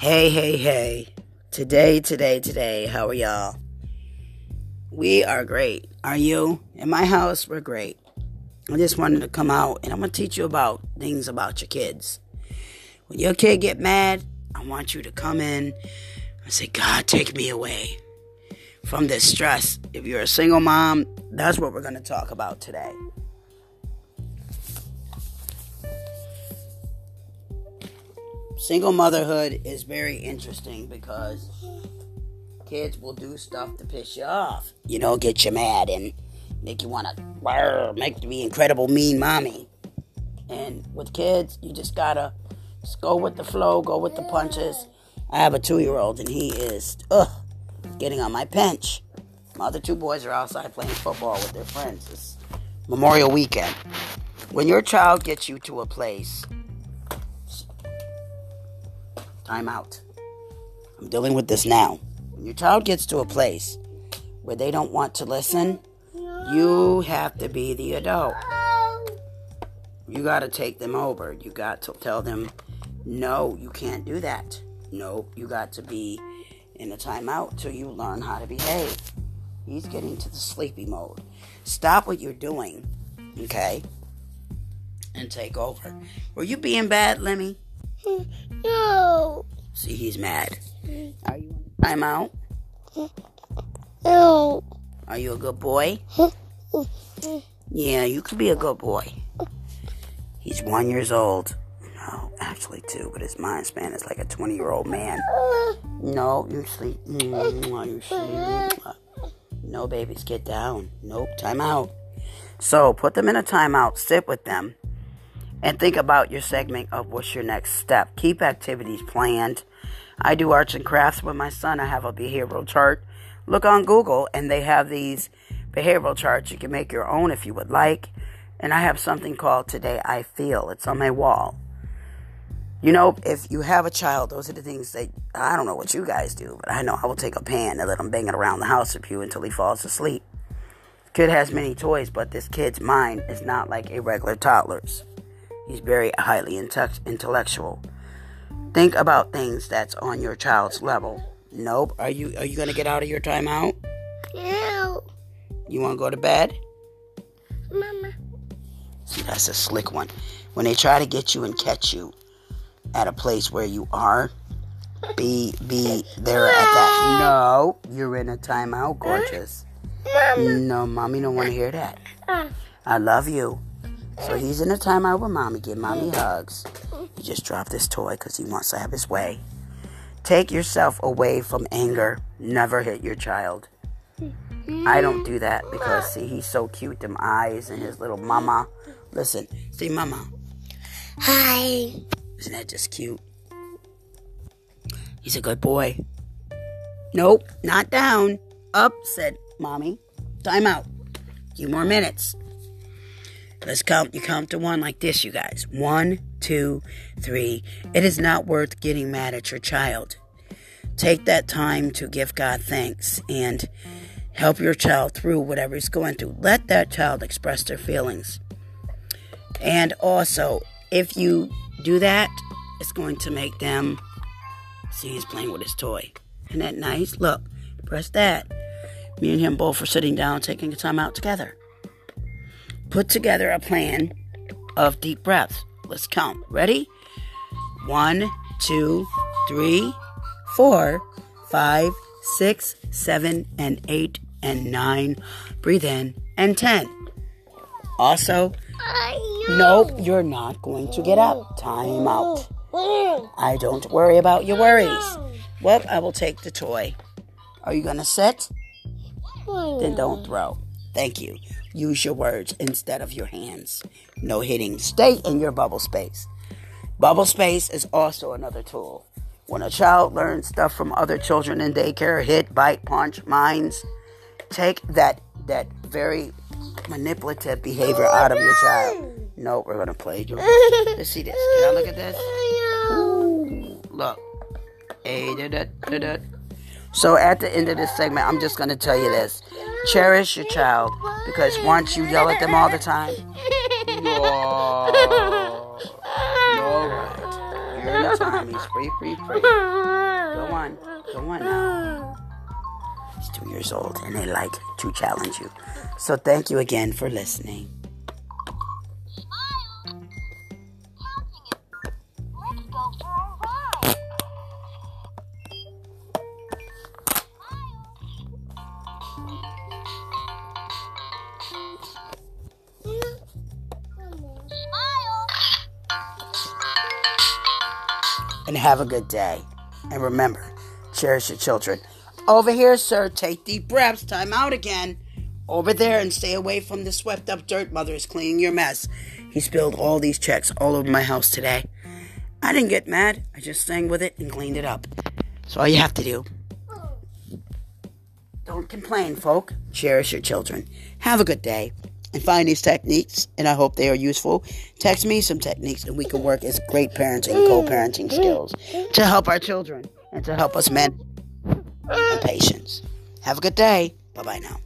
Hey, hey, hey. Today, today, today, how are y'all? We are great. Are you? In my house, we're great. I just wanted to come out and I'm going to teach you about things about your kids. When your kid get mad, I want you to come in and say, God, take me away from this stress. If you're a single mom, that's what we're going to talk about today. Single motherhood is very interesting because kids will do stuff to piss you off. You know, get you mad and make you want to make be incredible mean mommy. And with kids, you just gotta just go with the flow, go with the punches. I have a two-year-old and he is ugh getting on my bench. My other two boys are outside playing football with their friends. It's Memorial weekend. When your child gets you to a place Time out. I'm dealing with this now. When your child gets to a place where they don't want to listen, you have to be the adult. You got to take them over. You got to tell them, no, you can't do that. No, you got to be in a timeout till you learn how to behave. He's getting to the sleepy mode. Stop what you're doing, okay? And take over. Were you being bad, Lemmy? No. See, he's mad. Are you I'm out? No. Are you a good boy? Yeah, you could be a good boy. He's one years old. No, actually two, but his mind span is like a 20 year old man. No, you sleep. You sleep. No, babies, get down. Nope, time out. So put them in a timeout, sit with them, and think about your segment of what's your next step. Keep activities planned. I do arts and crafts with my son. I have a behavioral chart. Look on Google and they have these behavioral charts. You can make your own if you would like. And I have something called Today I Feel. It's on my wall. You know, if you have a child, those are the things that I don't know what you guys do, but I know I will take a pan and let him bang it around the house with you until he falls asleep. Kid has many toys, but this kid's mind is not like a regular toddler's. He's very highly intellectual. Think about things that's on your child's level. Nope. Are you are you gonna get out of your timeout? No. You wanna go to bed? Mama. See, that's a slick one. When they try to get you and catch you at a place where you are, be be there at that. No, you're in a timeout, gorgeous. Mama. No, mommy don't want to hear that. Uh. I love you. So he's in a timeout with mommy. Give mommy hugs. He just dropped this toy because he wants to have his way. Take yourself away from anger. Never hit your child. I don't do that because see he's so cute, them eyes and his little mama. Listen, see mama. Hi. Isn't that just cute? He's a good boy. Nope, not down. Up, said mommy. Time out. A Few more minutes. Let's count. You count to one like this, you guys. One, two, three. It is not worth getting mad at your child. Take that time to give God thanks and help your child through whatever he's going through. Let that child express their feelings. And also, if you do that, it's going to make them see he's playing with his toy. Isn't that nice? Look, press that. Me and him both are sitting down taking a time out together put together a plan of deep breaths. Let's count. Ready? One, two, three, four, five, six, seven, and eight, and nine. Breathe in, and ten. Also, nope, you're not going to get up. Time out. I don't worry about your worries. Well, I will take the toy. Are you going to sit? Then don't throw. Thank you. Use your words instead of your hands. No hitting. Stay in your bubble space. Bubble space is also another tool. When a child learns stuff from other children in daycare, hit, bite, punch, mines, take that that very manipulative behavior oh, out of your child. No, we're gonna play. Let's see this. Can I look at this? Ooh, look. Hey, da, da, da. So at the end of this segment, I'm just gonna tell you this. Cherish your child because once you yell at them all the time, no, right. You're in a time He's free, free, free. Go on. Go on now. He's two years old and they like to challenge you. So thank you again for listening. And have a good day. And remember, cherish your children. Over here, sir, take deep breaths. Time out again. Over there and stay away from the swept up dirt. Mother is cleaning your mess. He spilled all these checks all over my house today. I didn't get mad. I just sang with it and cleaned it up. So all you have to do. Don't complain, folk. Cherish your children. Have a good day. And find these techniques, and I hope they are useful. Text me some techniques, and we can work as great parenting, co-parenting skills to help our children and to help us and patience. Have a good day. Bye bye now.